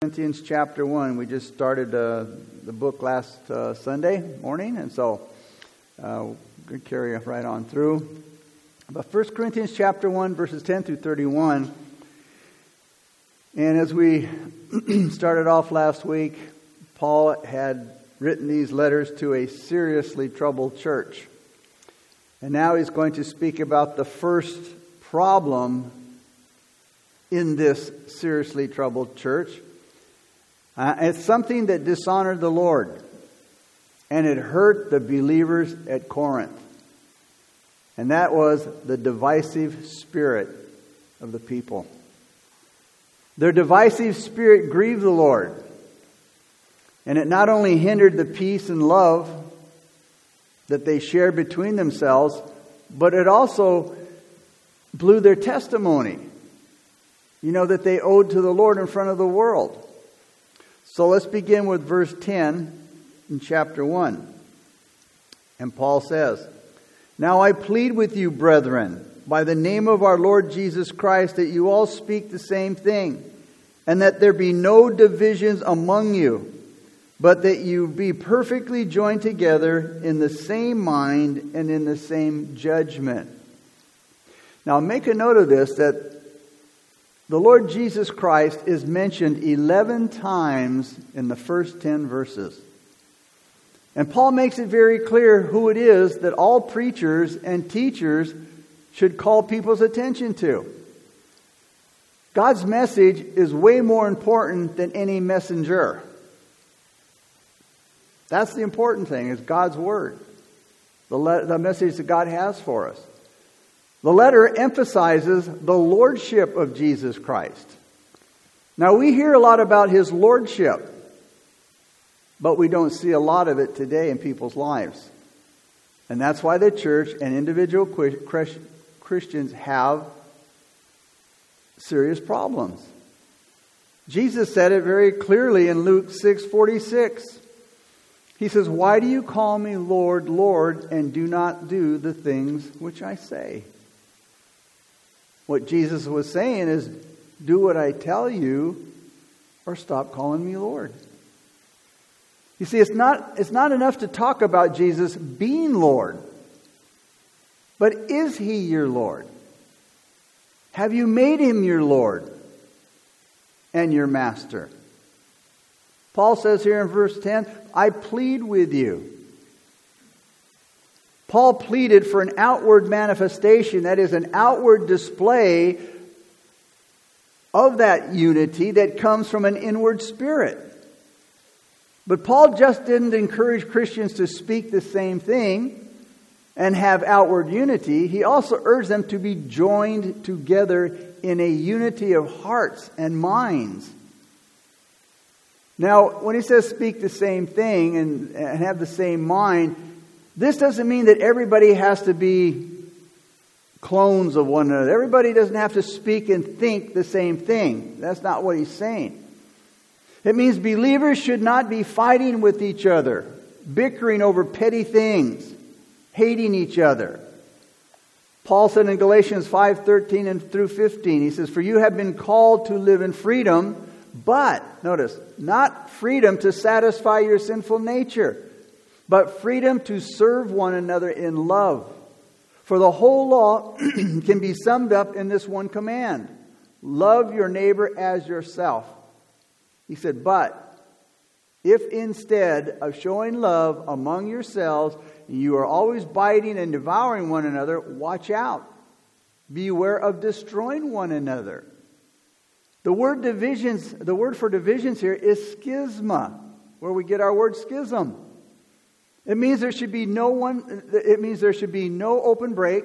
Corinthians chapter 1. We just started uh, the book last uh, Sunday morning, and so uh, we're going to carry right on through. But 1 Corinthians chapter 1, verses 10 through 31. And as we started off last week, Paul had written these letters to a seriously troubled church. And now he's going to speak about the first problem in this seriously troubled church. Uh, it's something that dishonored the Lord, and it hurt the believers at Corinth. And that was the divisive spirit of the people. Their divisive spirit grieved the Lord, and it not only hindered the peace and love that they shared between themselves, but it also blew their testimony, you know, that they owed to the Lord in front of the world. So let's begin with verse 10 in chapter 1. And Paul says, Now I plead with you, brethren, by the name of our Lord Jesus Christ, that you all speak the same thing, and that there be no divisions among you, but that you be perfectly joined together in the same mind and in the same judgment. Now make a note of this that the Lord Jesus Christ is mentioned 11 times in the first 10 verses. And Paul makes it very clear who it is that all preachers and teachers should call people's attention to. God's message is way more important than any messenger. That's the important thing, is God's word. The, le- the message that God has for us. The letter emphasizes the lordship of Jesus Christ. Now, we hear a lot about his lordship, but we don't see a lot of it today in people's lives. And that's why the church and individual Christians have serious problems. Jesus said it very clearly in Luke 6:46. He says, "Why do you call me Lord, Lord, and do not do the things which I say?" What Jesus was saying is, do what I tell you or stop calling me Lord. You see, it's not, it's not enough to talk about Jesus being Lord, but is he your Lord? Have you made him your Lord and your master? Paul says here in verse 10, I plead with you. Paul pleaded for an outward manifestation, that is, an outward display of that unity that comes from an inward spirit. But Paul just didn't encourage Christians to speak the same thing and have outward unity. He also urged them to be joined together in a unity of hearts and minds. Now, when he says speak the same thing and, and have the same mind, this doesn't mean that everybody has to be clones of one another. Everybody doesn't have to speak and think the same thing. That's not what he's saying. It means believers should not be fighting with each other, bickering over petty things, hating each other. Paul said in Galatians 5:13 and through 15, he says, "For you have been called to live in freedom, but notice, not freedom to satisfy your sinful nature." But freedom to serve one another in love. For the whole law can be summed up in this one command love your neighbor as yourself. He said, But if instead of showing love among yourselves, you are always biting and devouring one another, watch out. Beware of destroying one another. The word divisions, the word for divisions here is schisma, where we get our word schism. It means there should be no one, it means there should be no open break,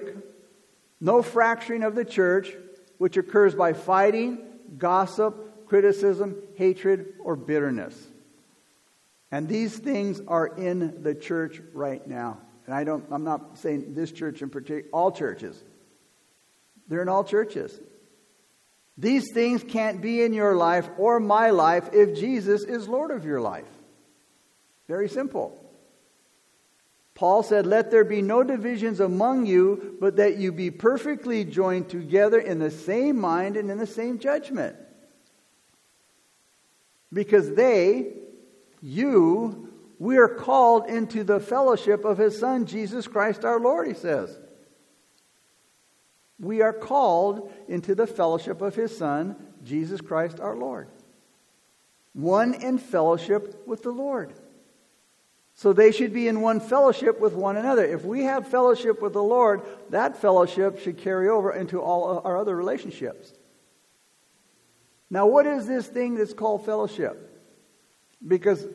no fracturing of the church, which occurs by fighting, gossip, criticism, hatred, or bitterness. And these things are in the church right now. And I don't, I'm not saying this church in particular, all churches. They're in all churches. These things can't be in your life or my life if Jesus is Lord of your life. Very simple. Paul said, Let there be no divisions among you, but that you be perfectly joined together in the same mind and in the same judgment. Because they, you, we are called into the fellowship of his Son, Jesus Christ our Lord, he says. We are called into the fellowship of his Son, Jesus Christ our Lord. One in fellowship with the Lord. So they should be in one fellowship with one another. If we have fellowship with the Lord, that fellowship should carry over into all our other relationships. Now, what is this thing that's called fellowship? Because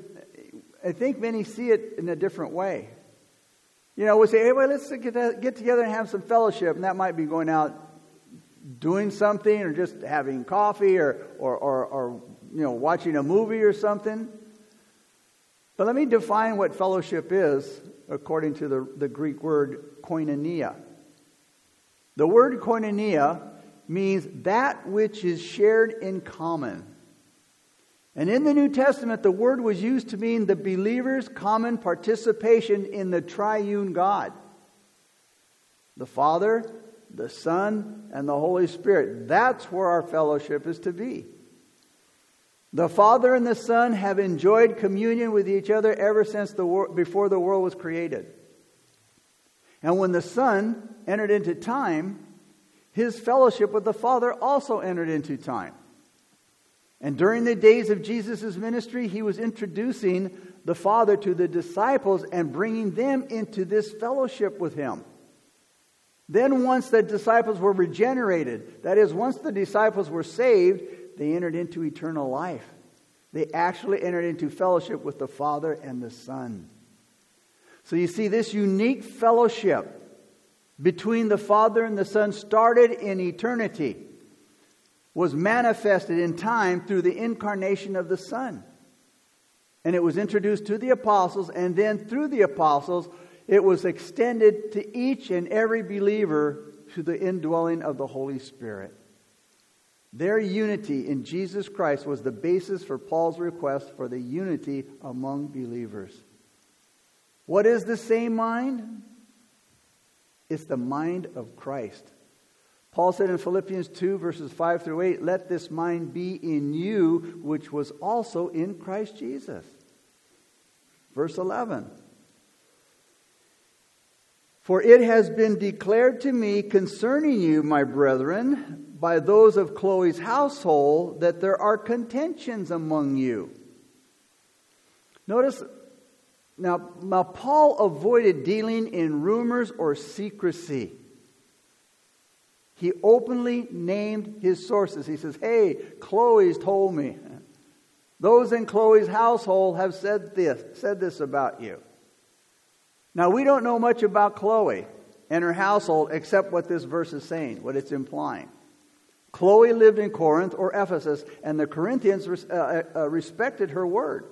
I think many see it in a different way. You know, we say, hey, well, let's get together and have some fellowship. And that might be going out doing something or just having coffee or, or, or, or you know, watching a movie or something. But let me define what fellowship is according to the, the Greek word koinonia. The word koinonia means that which is shared in common. And in the New Testament, the word was used to mean the believer's common participation in the triune God the Father, the Son, and the Holy Spirit. That's where our fellowship is to be. The Father and the Son have enjoyed communion with each other ever since the wor- before the world was created. And when the Son entered into time, his fellowship with the Father also entered into time. And during the days of Jesus' ministry, he was introducing the Father to the disciples and bringing them into this fellowship with him. Then, once the disciples were regenerated, that is, once the disciples were saved, they entered into eternal life. They actually entered into fellowship with the Father and the Son. So you see, this unique fellowship between the Father and the Son started in eternity, was manifested in time through the incarnation of the Son. And it was introduced to the apostles, and then through the apostles, it was extended to each and every believer through the indwelling of the Holy Spirit. Their unity in Jesus Christ was the basis for Paul's request for the unity among believers. What is the same mind? It's the mind of Christ. Paul said in Philippians 2, verses 5 through 8, Let this mind be in you, which was also in Christ Jesus. Verse 11. For it has been declared to me concerning you, my brethren, by those of Chloe's household that there are contentions among you. Notice, now, now Paul avoided dealing in rumors or secrecy. He openly named his sources. He says, Hey, Chloe's told me. Those in Chloe's household have said this, said this about you. Now, we don't know much about Chloe and her household except what this verse is saying, what it's implying. Chloe lived in Corinth or Ephesus, and the Corinthians uh, uh, uh, respected her word.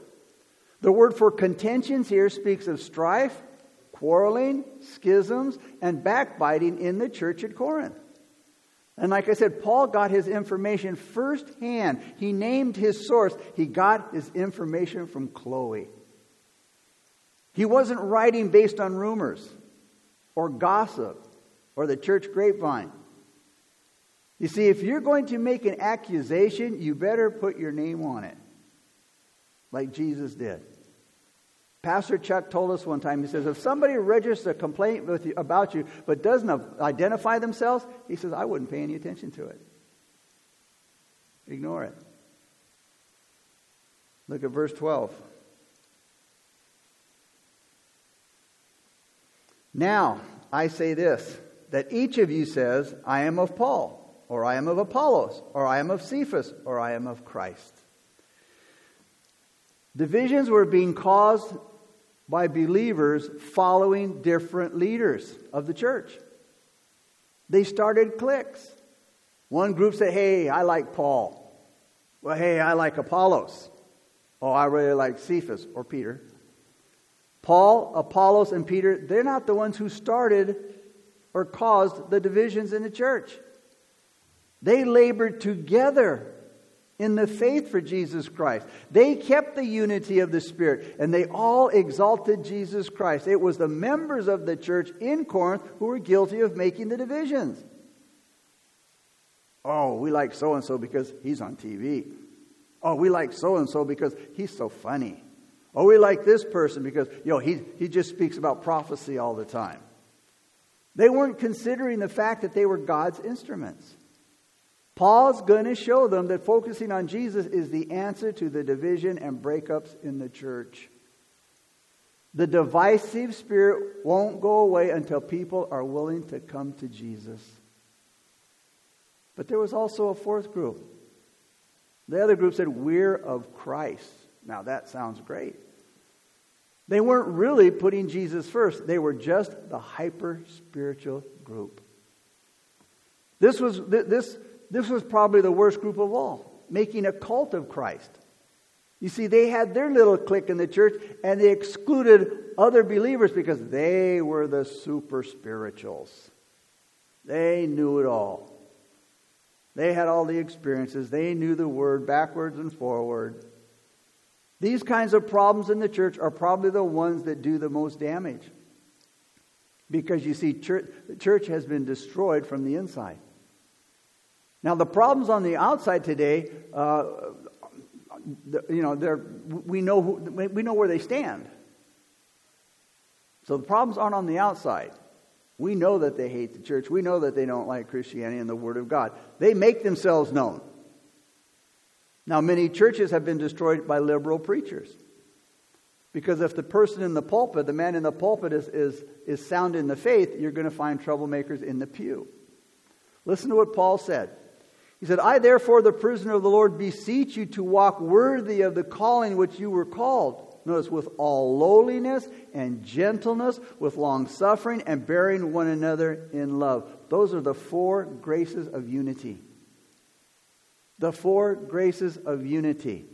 The word for contentions here speaks of strife, quarreling, schisms, and backbiting in the church at Corinth. And like I said, Paul got his information firsthand. He named his source. He got his information from Chloe. He wasn't writing based on rumors or gossip or the church grapevine. You see, if you're going to make an accusation, you better put your name on it, like Jesus did. Pastor Chuck told us one time, he says, if somebody registers a complaint you, about you but doesn't identify themselves, he says, I wouldn't pay any attention to it. Ignore it. Look at verse 12. Now, I say this, that each of you says, I am of Paul or I am of Apollos, or I am of Cephas, or I am of Christ. Divisions were being caused by believers following different leaders of the church. They started cliques. One group said, Hey, I like Paul. Well, hey, I like Apollos. Oh, I really like Cephas or Peter. Paul, Apollos, and Peter, they're not the ones who started or caused the divisions in the church. They labored together in the faith for Jesus Christ. They kept the unity of the Spirit and they all exalted Jesus Christ. It was the members of the church in Corinth who were guilty of making the divisions. Oh, we like so and so because he's on TV. Oh, we like so and so because he's so funny. Oh, we like this person because, you know, he, he just speaks about prophecy all the time. They weren't considering the fact that they were God's instruments. Paul's going to show them that focusing on Jesus is the answer to the division and breakups in the church. The divisive spirit won't go away until people are willing to come to Jesus. But there was also a fourth group. The other group said, We're of Christ. Now that sounds great. They weren't really putting Jesus first, they were just the hyper spiritual group. This was, this, this was probably the worst group of all, making a cult of Christ. You see, they had their little clique in the church and they excluded other believers because they were the super spirituals. They knew it all. They had all the experiences. They knew the word backwards and forward. These kinds of problems in the church are probably the ones that do the most damage. Because you see, church, the church has been destroyed from the inside. Now, the problems on the outside today, uh, you know, they're, we, know who, we know where they stand. So the problems aren't on the outside. We know that they hate the church. We know that they don't like Christianity and the Word of God. They make themselves known. Now, many churches have been destroyed by liberal preachers. Because if the person in the pulpit, the man in the pulpit, is, is, is sound in the faith, you're going to find troublemakers in the pew. Listen to what Paul said. He said, I therefore, the prisoner of the Lord, beseech you to walk worthy of the calling which you were called. Notice, with all lowliness and gentleness, with long suffering and bearing one another in love. Those are the four graces of unity. The four graces of unity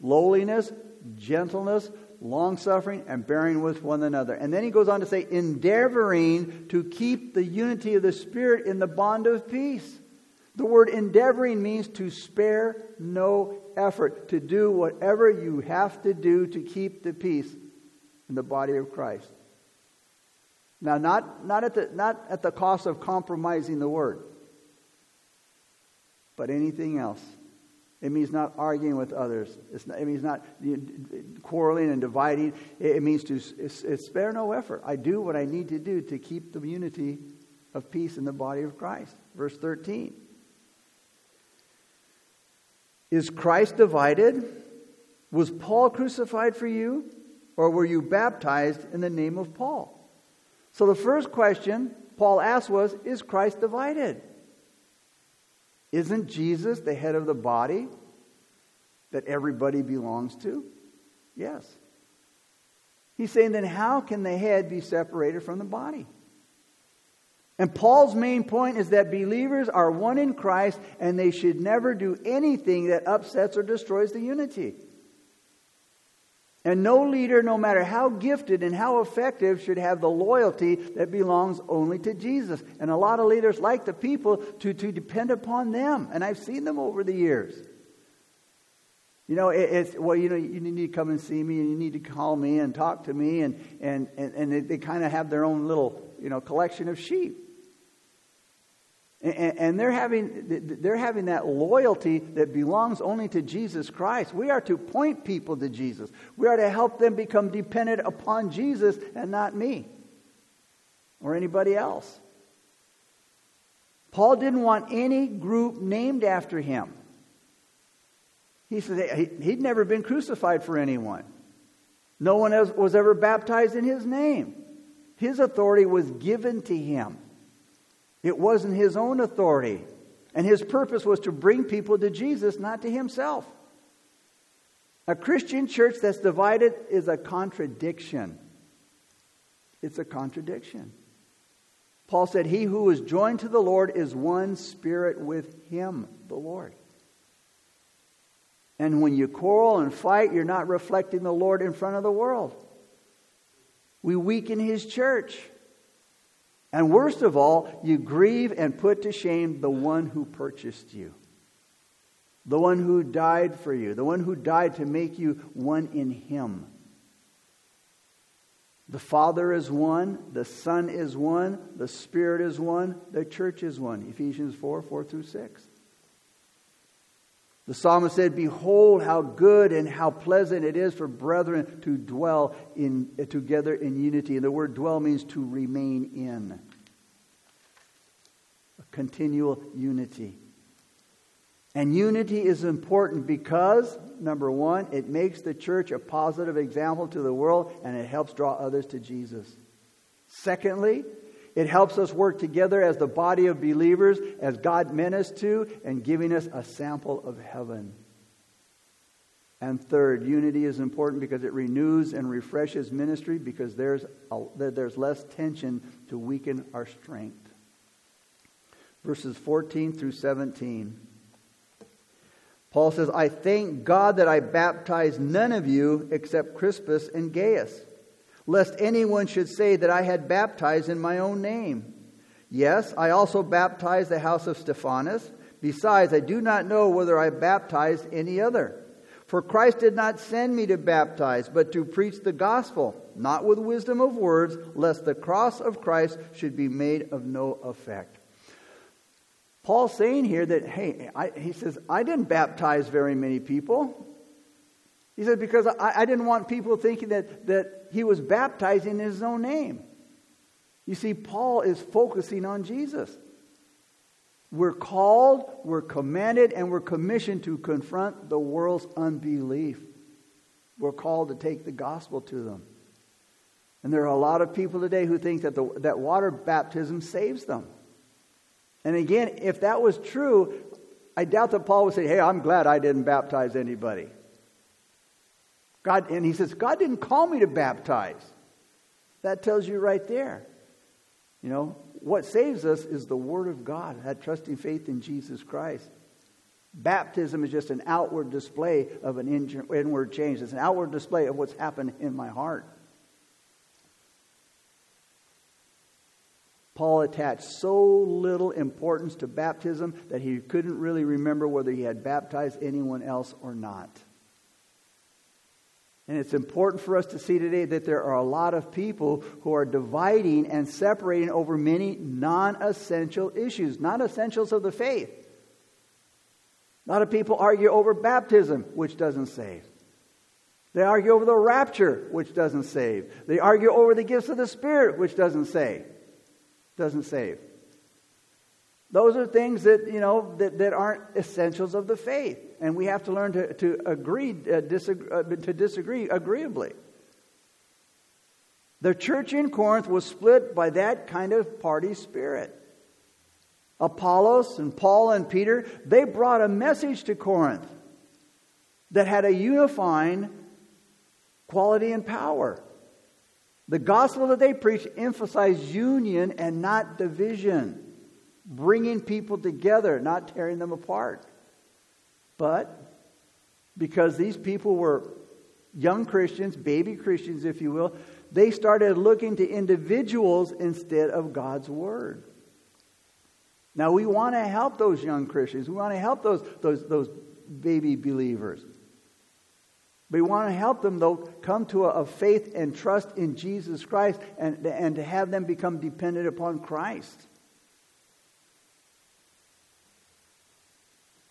lowliness, gentleness, long suffering, and bearing with one another. And then he goes on to say, endeavoring to keep the unity of the Spirit in the bond of peace. The word endeavoring means to spare no effort, to do whatever you have to do to keep the peace in the body of Christ. Now, not, not, at, the, not at the cost of compromising the word, but anything else. It means not arguing with others. Not, it means not quarreling and dividing. It, means to it's, it's spare no effort. I do what I need to do to keep the unity of peace in the body of Christ. Verse 13. Is Christ divided? Was Paul crucified for you? Or were you baptized in the name of Paul? So the first question Paul asked was Is Christ divided? Isn't Jesus the head of the body that everybody belongs to? Yes. He's saying, then how can the head be separated from the body? And Paul's main point is that believers are one in Christ and they should never do anything that upsets or destroys the unity. And no leader, no matter how gifted and how effective, should have the loyalty that belongs only to Jesus. And a lot of leaders like the people to, to depend upon them. And I've seen them over the years. You know, it, it's, well, you know, you need to come and see me and you need to call me and talk to me. And, and, and, and they, they kind of have their own little, you know, collection of sheep. And they're having, they're having that loyalty that belongs only to Jesus Christ. We are to point people to Jesus. We are to help them become dependent upon Jesus and not me or anybody else. Paul didn't want any group named after him. He said he'd never been crucified for anyone. No one was ever baptized in his name. His authority was given to him. It wasn't his own authority. And his purpose was to bring people to Jesus, not to himself. A Christian church that's divided is a contradiction. It's a contradiction. Paul said, He who is joined to the Lord is one spirit with him, the Lord. And when you quarrel and fight, you're not reflecting the Lord in front of the world. We weaken his church. And worst of all, you grieve and put to shame the one who purchased you, the one who died for you, the one who died to make you one in him. The Father is one, the Son is one, the Spirit is one, the church is one. Ephesians 4 4 through 6. The psalmist said, Behold how good and how pleasant it is for brethren to dwell in, eh, together in unity. And the word dwell means to remain in. A continual unity. And unity is important because, number one, it makes the church a positive example to the world and it helps draw others to Jesus. Secondly, it helps us work together as the body of believers, as God meant us to, and giving us a sample of heaven. And third, unity is important because it renews and refreshes ministry because there's, a, there's less tension to weaken our strength. Verses 14 through 17. Paul says, I thank God that I baptized none of you except Crispus and Gaius lest anyone should say that I had baptized in my own name. Yes, I also baptized the house of Stephanas. Besides, I do not know whether I baptized any other. For Christ did not send me to baptize, but to preach the gospel, not with wisdom of words, lest the cross of Christ should be made of no effect. Paul's saying here that, hey, I, he says, I didn't baptize very many people. He said, because I, I didn't want people thinking that, that he was baptizing in his own name. You see, Paul is focusing on Jesus. We're called, we're commanded, and we're commissioned to confront the world's unbelief. We're called to take the gospel to them. And there are a lot of people today who think that, the, that water baptism saves them. And again, if that was true, I doubt that Paul would say, Hey, I'm glad I didn't baptize anybody. God, and he says, God didn't call me to baptize. That tells you right there. You know, what saves us is the Word of God, that trusting faith in Jesus Christ. Baptism is just an outward display of an inward change. It's an outward display of what's happened in my heart. Paul attached so little importance to baptism that he couldn't really remember whether he had baptized anyone else or not. And it's important for us to see today that there are a lot of people who are dividing and separating over many non essential issues, non essentials of the faith. A lot of people argue over baptism, which doesn't save. They argue over the rapture, which doesn't save. They argue over the gifts of the Spirit, which doesn't save. Doesn't save. Those are things that, you know, that, that aren't essentials of the faith. And we have to learn to, to agree, uh, disagree, uh, to disagree agreeably. The church in Corinth was split by that kind of party spirit. Apollos and Paul and Peter, they brought a message to Corinth that had a unifying quality and power. The gospel that they preached emphasized union and not division bringing people together, not tearing them apart. But because these people were young Christians, baby Christians, if you will, they started looking to individuals instead of God's Word. Now, we want to help those young Christians. We want to help those, those, those baby believers. We want to help them, though, come to a, a faith and trust in Jesus Christ and, and to have them become dependent upon Christ.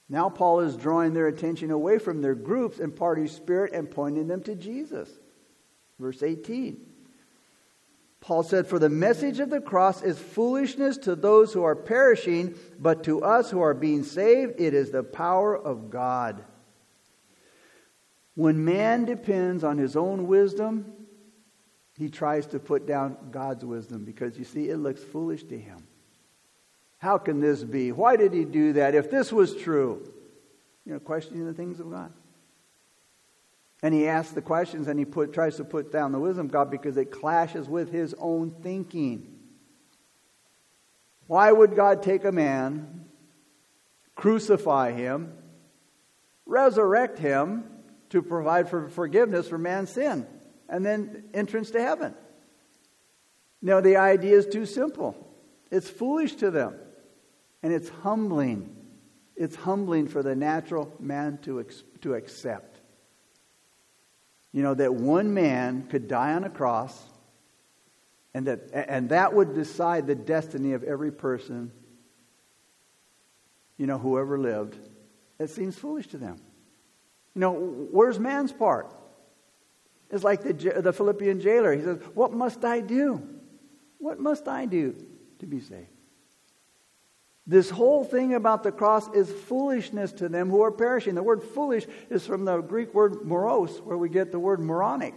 Now, Paul is drawing their attention away from their groups and party spirit and pointing them to Jesus. Verse 18. Paul said, For the message of the cross is foolishness to those who are perishing, but to us who are being saved, it is the power of God. When man depends on his own wisdom, he tries to put down God's wisdom because you see, it looks foolish to him. How can this be? Why did he do that? If this was true, you know, questioning the things of God. And he asks the questions and he put, tries to put down the wisdom of God because it clashes with his own thinking. Why would God take a man, crucify him, resurrect him to provide for forgiveness for man's sin, and then entrance to heaven? No, the idea is too simple. It's foolish to them. And it's humbling. It's humbling for the natural man to, ex- to accept. You know, that one man could die on a cross and that, and that would decide the destiny of every person, you know, whoever lived. It seems foolish to them. You know, where's man's part? It's like the, the Philippian jailer. He says, What must I do? What must I do to be saved? This whole thing about the cross is foolishness to them who are perishing. The word foolish is from the Greek word moros, where we get the word moronic.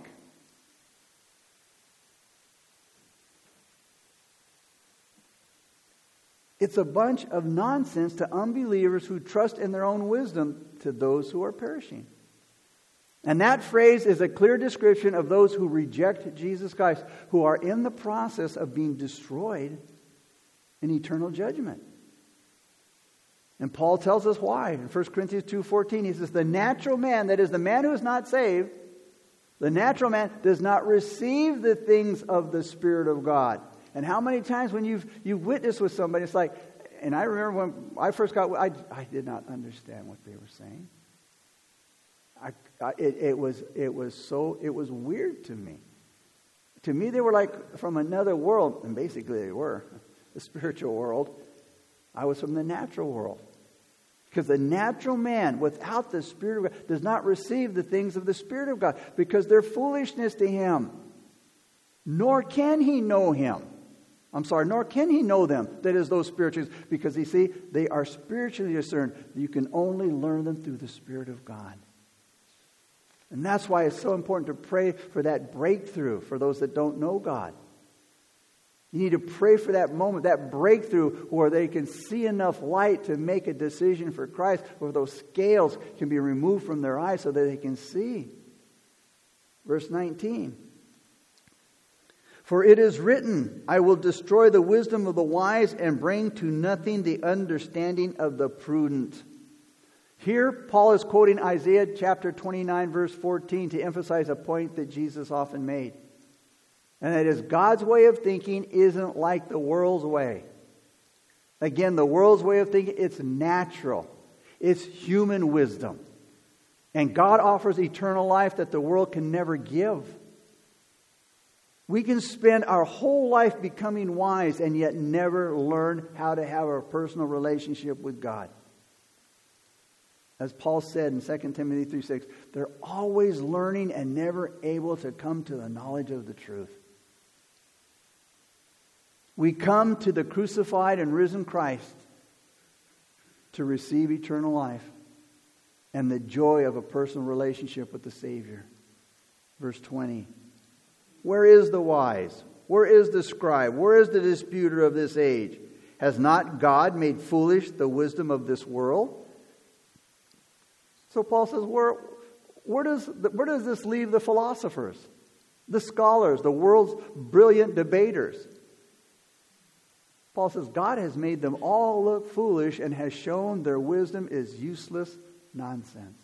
It's a bunch of nonsense to unbelievers who trust in their own wisdom to those who are perishing. And that phrase is a clear description of those who reject Jesus Christ, who are in the process of being destroyed in eternal judgment. And Paul tells us why. In 1 Corinthians 2:14 he says the natural man that is the man who is not saved the natural man does not receive the things of the spirit of God. And how many times when you've you've witnessed with somebody it's like and I remember when I first got I I did not understand what they were saying. I, I it, it was it was so it was weird to me. To me they were like from another world and basically they were the spiritual world. I was from the natural world. Because the natural man, without the Spirit of God, does not receive the things of the Spirit of God because they're foolishness to him. Nor can he know him. I'm sorry, nor can he know them, that is, those spirituals, because you see, they are spiritually discerned. You can only learn them through the Spirit of God. And that's why it's so important to pray for that breakthrough for those that don't know God. You need to pray for that moment, that breakthrough where they can see enough light to make a decision for Christ, where those scales can be removed from their eyes so that they can see. Verse 19. For it is written, I will destroy the wisdom of the wise and bring to nothing the understanding of the prudent. Here, Paul is quoting Isaiah chapter 29, verse 14, to emphasize a point that Jesus often made. And that is God's way of thinking isn't like the world's way. Again, the world's way of thinking, it's natural. It's human wisdom. And God offers eternal life that the world can never give. We can spend our whole life becoming wise and yet never learn how to have a personal relationship with God. As Paul said in 2 Timothy 3 6, they're always learning and never able to come to the knowledge of the truth. We come to the crucified and risen Christ to receive eternal life and the joy of a personal relationship with the Savior. Verse 20. Where is the wise? Where is the scribe? Where is the disputer of this age? Has not God made foolish the wisdom of this world? So Paul says, where, where, does, where does this leave the philosophers, the scholars, the world's brilliant debaters? Paul says, God has made them all look foolish and has shown their wisdom is useless nonsense.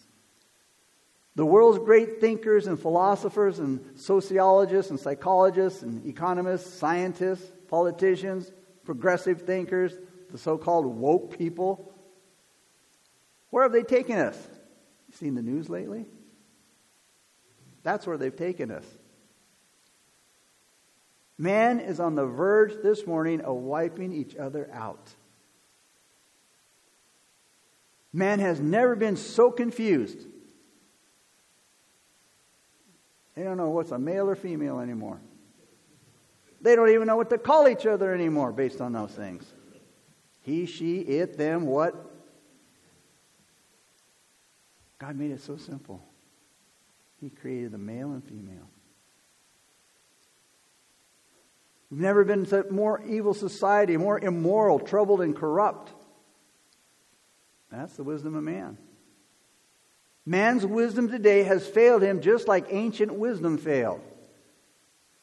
The world's great thinkers and philosophers and sociologists and psychologists and economists, scientists, politicians, progressive thinkers, the so called woke people, where have they taken us? You seen the news lately? That's where they've taken us. Man is on the verge this morning of wiping each other out. Man has never been so confused. They don't know what's a male or female anymore. They don't even know what to call each other anymore based on those things. He, she, it, them, what? God made it so simple. He created the male and female. We've never been a more evil society, more immoral, troubled, and corrupt. That's the wisdom of man. Man's wisdom today has failed him just like ancient wisdom failed.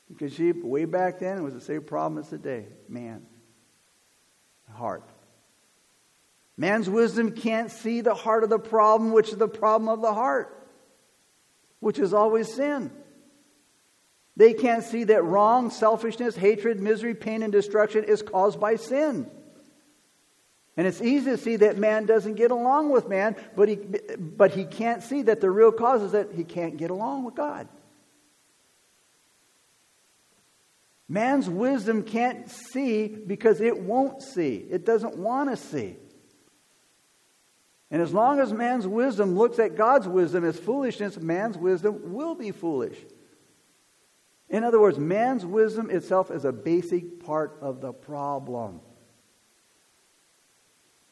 Because see, way back then it was the same problem as today. Man. Heart. Man's wisdom can't see the heart of the problem, which is the problem of the heart, which is always sin. They can't see that wrong, selfishness, hatred, misery, pain, and destruction is caused by sin. And it's easy to see that man doesn't get along with man, but he, but he can't see that the real cause is that he can't get along with God. Man's wisdom can't see because it won't see. It doesn't want to see. And as long as man's wisdom looks at God's wisdom as foolishness, man's wisdom will be foolish. In other words, man's wisdom itself is a basic part of the problem.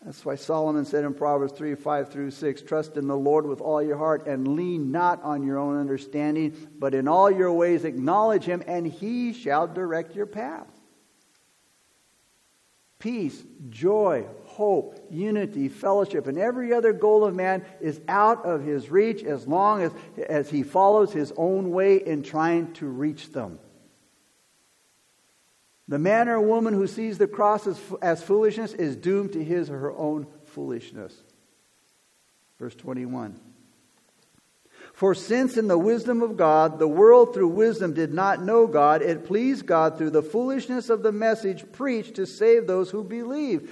That's why Solomon said in Proverbs 3 5 through 6 Trust in the Lord with all your heart and lean not on your own understanding, but in all your ways acknowledge him, and he shall direct your path. Peace, joy, hope, unity, fellowship, and every other goal of man is out of his reach as long as, as he follows his own way in trying to reach them. The man or woman who sees the cross as, as foolishness is doomed to his or her own foolishness. Verse 21. For since in the wisdom of God, the world through wisdom did not know God, it pleased God through the foolishness of the message preached to save those who believe.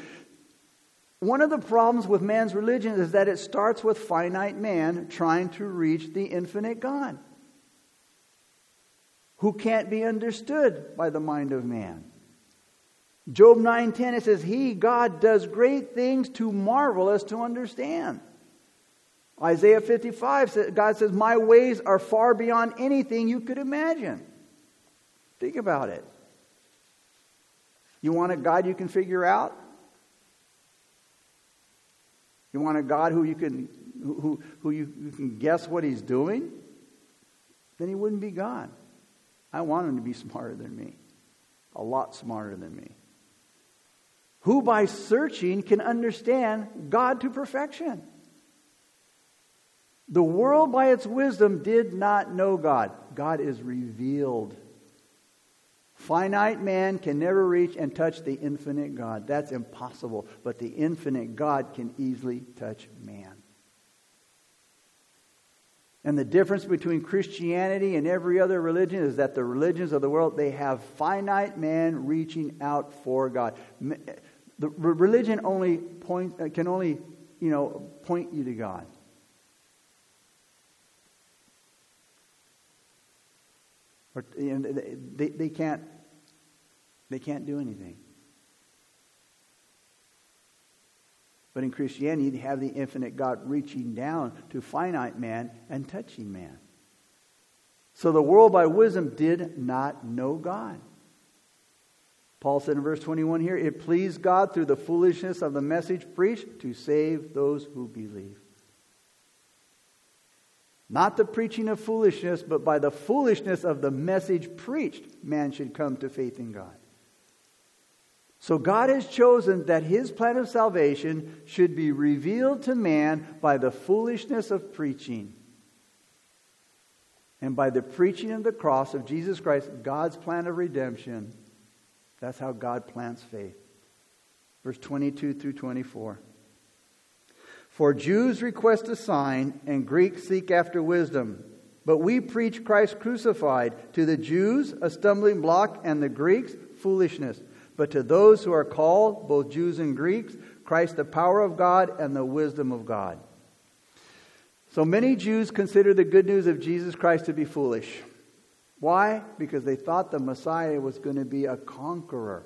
One of the problems with man's religion is that it starts with finite man trying to reach the infinite God who can't be understood by the mind of man. Job 9:10 it says he God does great things too marvelous to understand. Isaiah 55 God says my ways are far beyond anything you could imagine. Think about it. You want a God you can figure out? You want a God who you can who, who you, you can guess what he's doing? Then he wouldn't be God. I want him to be smarter than me, a lot smarter than me. Who by searching can understand God to perfection. The world by its wisdom did not know God. God is revealed. Finite man can never reach and touch the infinite God. That's impossible. But the infinite God can easily touch man. And the difference between Christianity and every other religion is that the religions of the world, they have finite man reaching out for God. The religion only point, uh, can only, you know, point you to God. Or, you know, they, they, can't, they can't do anything. But in Christianity, you have the infinite God reaching down to finite man and touching man. So the world by wisdom did not know God. Paul said in verse 21 here, it pleased God through the foolishness of the message preached to save those who believe. Not the preaching of foolishness, but by the foolishness of the message preached, man should come to faith in God. So God has chosen that his plan of salvation should be revealed to man by the foolishness of preaching. And by the preaching of the cross of Jesus Christ, God's plan of redemption. That's how God plants faith. Verse 22 through 24. For Jews request a sign, and Greeks seek after wisdom. But we preach Christ crucified. To the Jews, a stumbling block, and the Greeks, foolishness. But to those who are called, both Jews and Greeks, Christ the power of God and the wisdom of God. So many Jews consider the good news of Jesus Christ to be foolish. Why? Because they thought the Messiah was going to be a conqueror,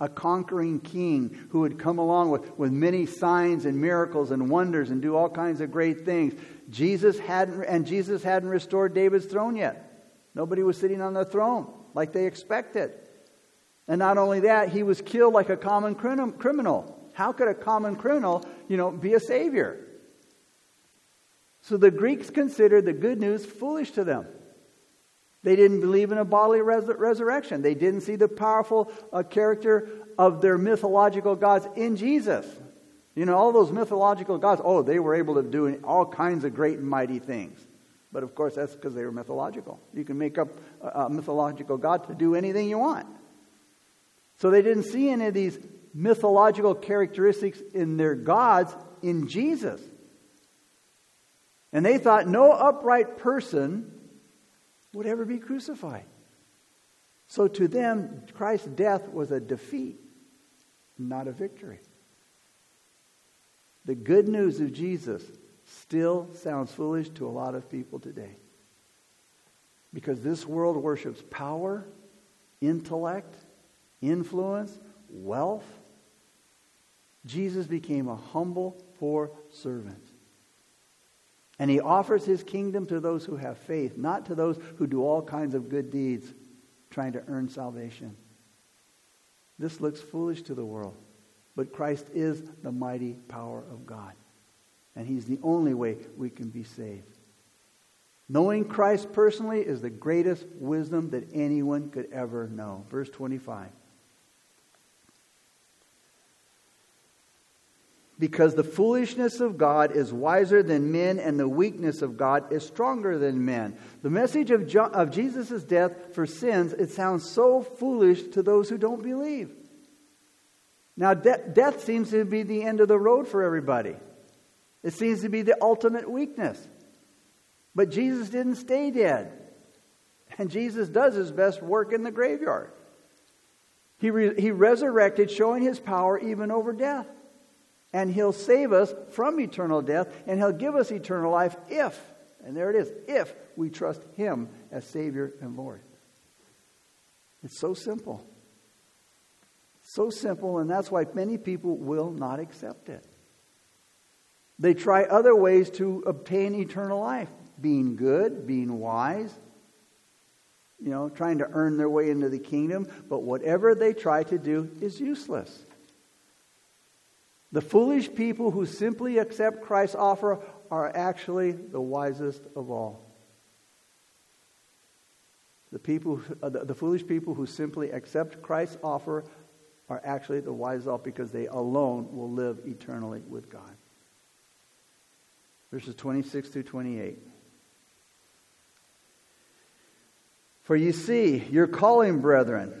a conquering king who would come along with, with many signs and miracles and wonders and do all kinds of great things. Jesus hadn't, and Jesus hadn't restored David's throne yet. Nobody was sitting on the throne like they expected. And not only that, he was killed like a common criminal. How could a common criminal, you know, be a savior? So the Greeks considered the good news foolish to them. They didn't believe in a bodily res- resurrection. They didn't see the powerful uh, character of their mythological gods in Jesus. You know, all those mythological gods, oh, they were able to do all kinds of great and mighty things. But of course, that's because they were mythological. You can make up a, a mythological god to do anything you want. So they didn't see any of these mythological characteristics in their gods in Jesus. And they thought no upright person would ever be crucified. So to them, Christ's death was a defeat, not a victory. The good news of Jesus still sounds foolish to a lot of people today. Because this world worships power, intellect, influence, wealth. Jesus became a humble, poor servant. And he offers his kingdom to those who have faith, not to those who do all kinds of good deeds trying to earn salvation. This looks foolish to the world, but Christ is the mighty power of God. And he's the only way we can be saved. Knowing Christ personally is the greatest wisdom that anyone could ever know. Verse 25. Because the foolishness of God is wiser than men, and the weakness of God is stronger than men. The message of, jo- of Jesus' death for sins, it sounds so foolish to those who don't believe. Now, de- death seems to be the end of the road for everybody. It seems to be the ultimate weakness. But Jesus didn't stay dead. And Jesus does his best work in the graveyard. He, re- he resurrected, showing his power even over death. And he'll save us from eternal death, and he'll give us eternal life if, and there it is, if we trust him as Savior and Lord. It's so simple. So simple, and that's why many people will not accept it. They try other ways to obtain eternal life being good, being wise, you know, trying to earn their way into the kingdom, but whatever they try to do is useless. The foolish people who simply accept Christ's offer are actually the wisest of all. The, people, uh, the, the foolish people who simply accept Christ's offer are actually the wisest of all because they alone will live eternally with God. Verses 26 through 28. For you see, your calling, brethren,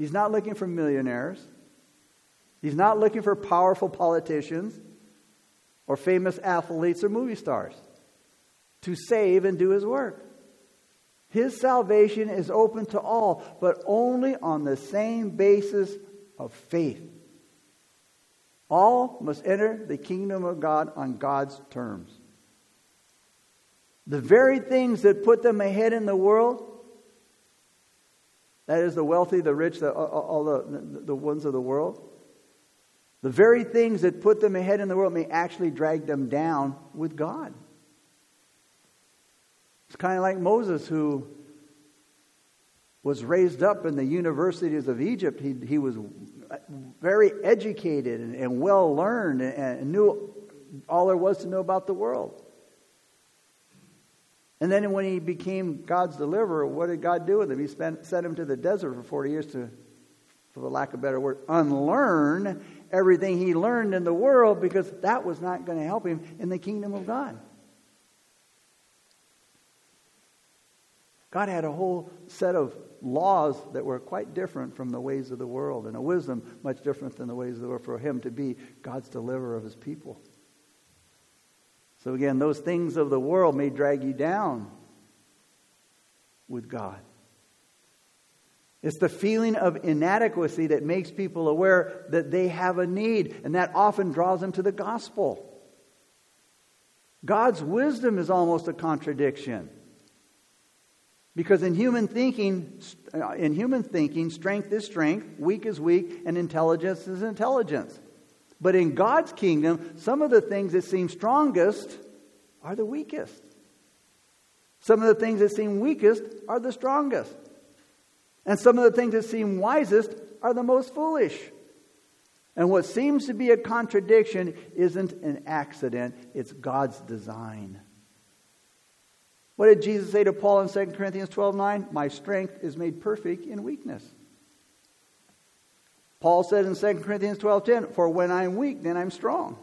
He's not looking for millionaires. He's not looking for powerful politicians or famous athletes or movie stars to save and do his work. His salvation is open to all, but only on the same basis of faith. All must enter the kingdom of God on God's terms. The very things that put them ahead in the world, that is the wealthy, the rich, the, all the, the ones of the world, the very things that put them ahead in the world may actually drag them down with God. It's kind of like Moses, who was raised up in the universities of Egypt. He, he was very educated and, and well learned and, and knew all there was to know about the world. And then when he became God's deliverer, what did God do with him? He spent, sent him to the desert for 40 years to, for the lack of better word, unlearn everything he learned in the world because that was not going to help him in the kingdom of God. God had a whole set of laws that were quite different from the ways of the world and a wisdom much different than the ways of the world for him to be God's deliverer of his people. So again, those things of the world may drag you down with God. It's the feeling of inadequacy that makes people aware that they have a need, and that often draws them to the gospel. God's wisdom is almost a contradiction. Because in human thinking, uh, in human thinking, strength is strength, weak is weak, and intelligence is intelligence. But in God's kingdom, some of the things that seem strongest are the weakest. Some of the things that seem weakest are the strongest. And some of the things that seem wisest are the most foolish. And what seems to be a contradiction isn't an accident, it's God's design. What did Jesus say to Paul in 2 Corinthians 12 9? My strength is made perfect in weakness. Paul said in 2 Corinthians 12:10, "For when I'm weak, then I'm strong."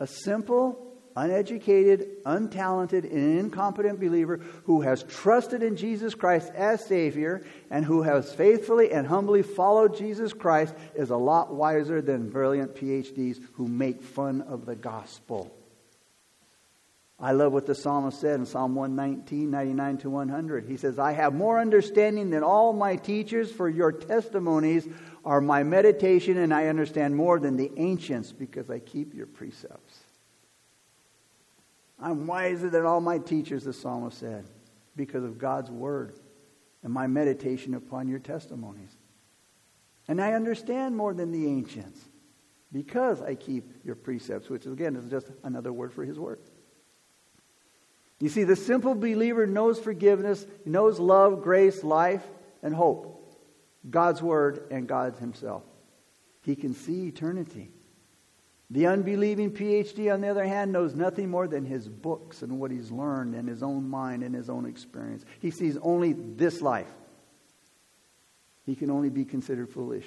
A simple uneducated, untalented, and incompetent believer who has trusted in Jesus Christ as Savior and who has faithfully and humbly followed Jesus Christ is a lot wiser than brilliant PhDs who make fun of the gospel. I love what the psalmist said in Psalm 119, 99 to 100. He says, I have more understanding than all my teachers, for your testimonies are my meditation, and I understand more than the ancients because I keep your precepts. I'm wiser than all my teachers, the psalmist said, because of God's word and my meditation upon your testimonies. And I understand more than the ancients because I keep your precepts, which again is just another word for his word. You see, the simple believer knows forgiveness, knows love, grace, life, and hope. God's word and God himself. He can see eternity. The unbelieving PhD, on the other hand, knows nothing more than his books and what he's learned and his own mind and his own experience. He sees only this life. He can only be considered foolish.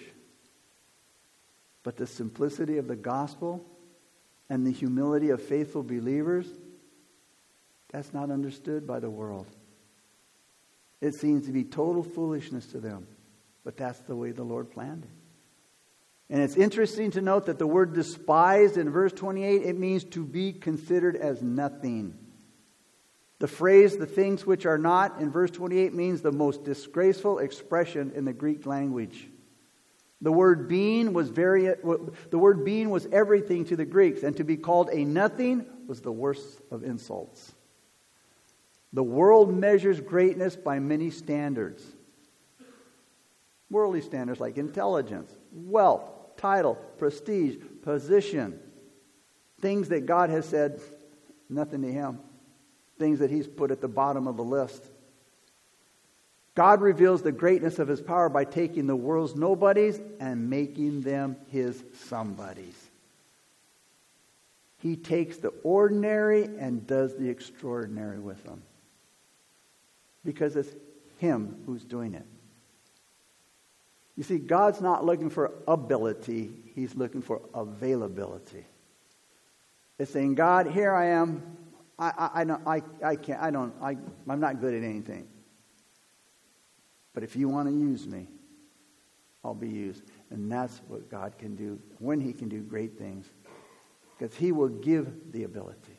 But the simplicity of the gospel and the humility of faithful believers, that's not understood by the world. It seems to be total foolishness to them, but that's the way the Lord planned it. And it's interesting to note that the word despised in verse 28, it means to be considered as nothing. The phrase, the things which are not, in verse 28 means the most disgraceful expression in the Greek language. The word being was very, the word being was everything to the Greeks, and to be called a nothing was the worst of insults. The world measures greatness by many standards. Worldly standards like intelligence, wealth, title, prestige, position. Things that God has said, nothing to him. Things that he's put at the bottom of the list. God reveals the greatness of his power by taking the world's nobodies and making them his somebodies. He takes the ordinary and does the extraordinary with them. Because it's him who's doing it. You see, God's not looking for ability, He's looking for availability. It's saying, God, here I am. I, I, I, don't, I, I can't, I don't, I, I'm not good at anything. But if you want to use me, I'll be used. And that's what God can do when He can do great things. Because He will give the ability.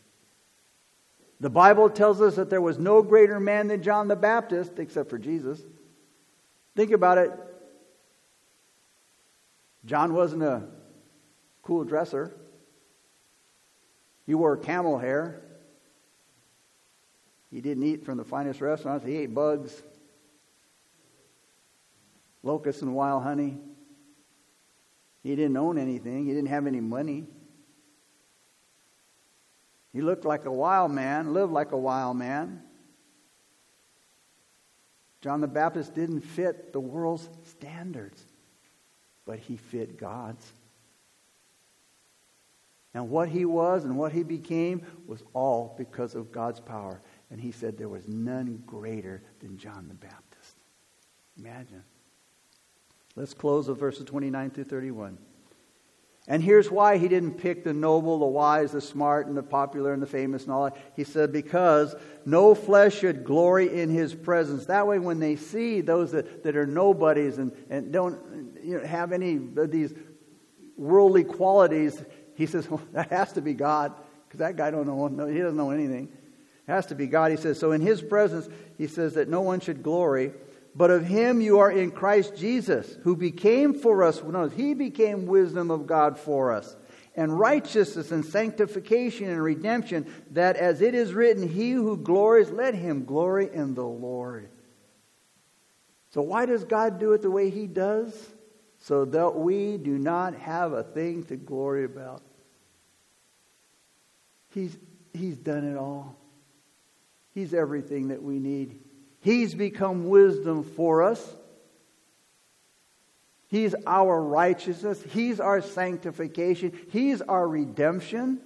The Bible tells us that there was no greater man than John the Baptist, except for Jesus. Think about it. John wasn't a cool dresser. He wore camel hair. He didn't eat from the finest restaurants. He ate bugs, locusts, and wild honey. He didn't own anything. He didn't have any money. He looked like a wild man, lived like a wild man. John the Baptist didn't fit the world's standards but he fit God's. And what he was and what he became was all because of God's power. And he said there was none greater than John the Baptist. Imagine. Let's close with verses 29 through 31. And here's why he didn't pick the noble, the wise, the smart, and the popular, and the famous, and all that. He said, because no flesh should glory in his presence. That way, when they see those that, that are nobodies and, and don't you know, have any of these worldly qualities, he says, well, that has to be God, because that guy don't know, no, he doesn't know anything. It has to be God. He says, so in his presence, he says that no one should glory. But of him you are in Christ Jesus, who became for us, no, he became wisdom of God for us, and righteousness and sanctification and redemption, that as it is written, he who glories, let him glory in the Lord. So why does God do it the way he does? So that we do not have a thing to glory about. He's, he's done it all. He's everything that we need. He's become wisdom for us. He's our righteousness. He's our sanctification. He's our redemption.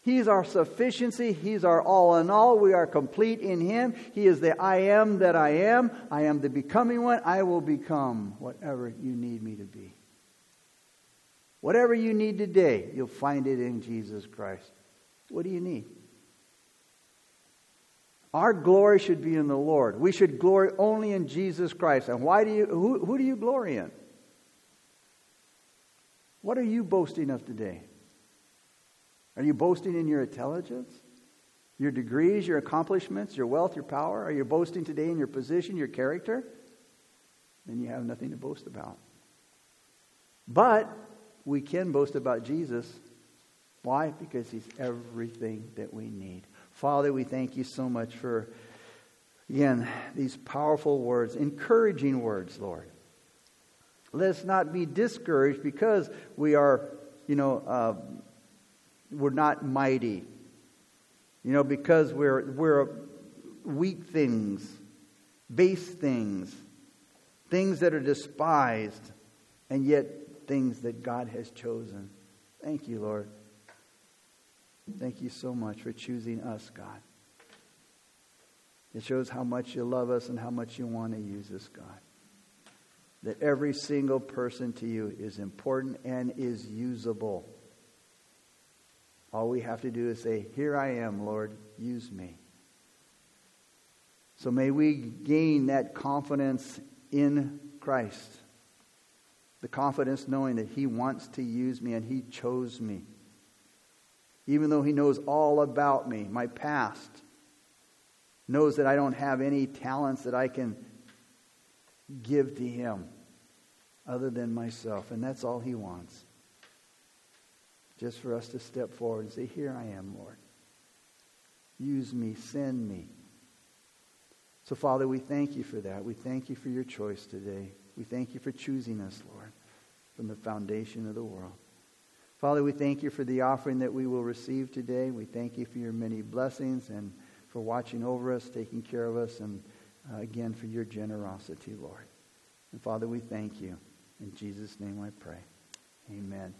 He's our sufficiency. He's our all in all. We are complete in Him. He is the I am that I am. I am the becoming one. I will become whatever you need me to be. Whatever you need today, you'll find it in Jesus Christ. What do you need? Our glory should be in the Lord. We should glory only in Jesus Christ. And why do you who, who do you glory in? What are you boasting of today? Are you boasting in your intelligence? Your degrees, your accomplishments, your wealth, your power? Are you boasting today in your position, your character? Then you have nothing to boast about. But we can boast about Jesus. Why? Because he's everything that we need. Father, we thank you so much for, again, these powerful words, encouraging words, Lord. Let us not be discouraged because we are, you know, uh, we're not mighty. You know, because we're, we're weak things, base things, things that are despised, and yet things that God has chosen. Thank you, Lord. Thank you so much for choosing us, God. It shows how much you love us and how much you want to use us, God. That every single person to you is important and is usable. All we have to do is say, Here I am, Lord, use me. So may we gain that confidence in Christ. The confidence knowing that He wants to use me and He chose me. Even though He knows all about me, my past, knows that I don't have any talents that I can give to Him other than myself. And that's all He wants. Just for us to step forward and say, Here I am, Lord. Use me, send me. So, Father, we thank you for that. We thank you for your choice today. We thank you for choosing us, Lord, from the foundation of the world. Father, we thank you for the offering that we will receive today. We thank you for your many blessings and for watching over us, taking care of us, and uh, again for your generosity, Lord. And Father, we thank you. In Jesus' name I pray. Amen.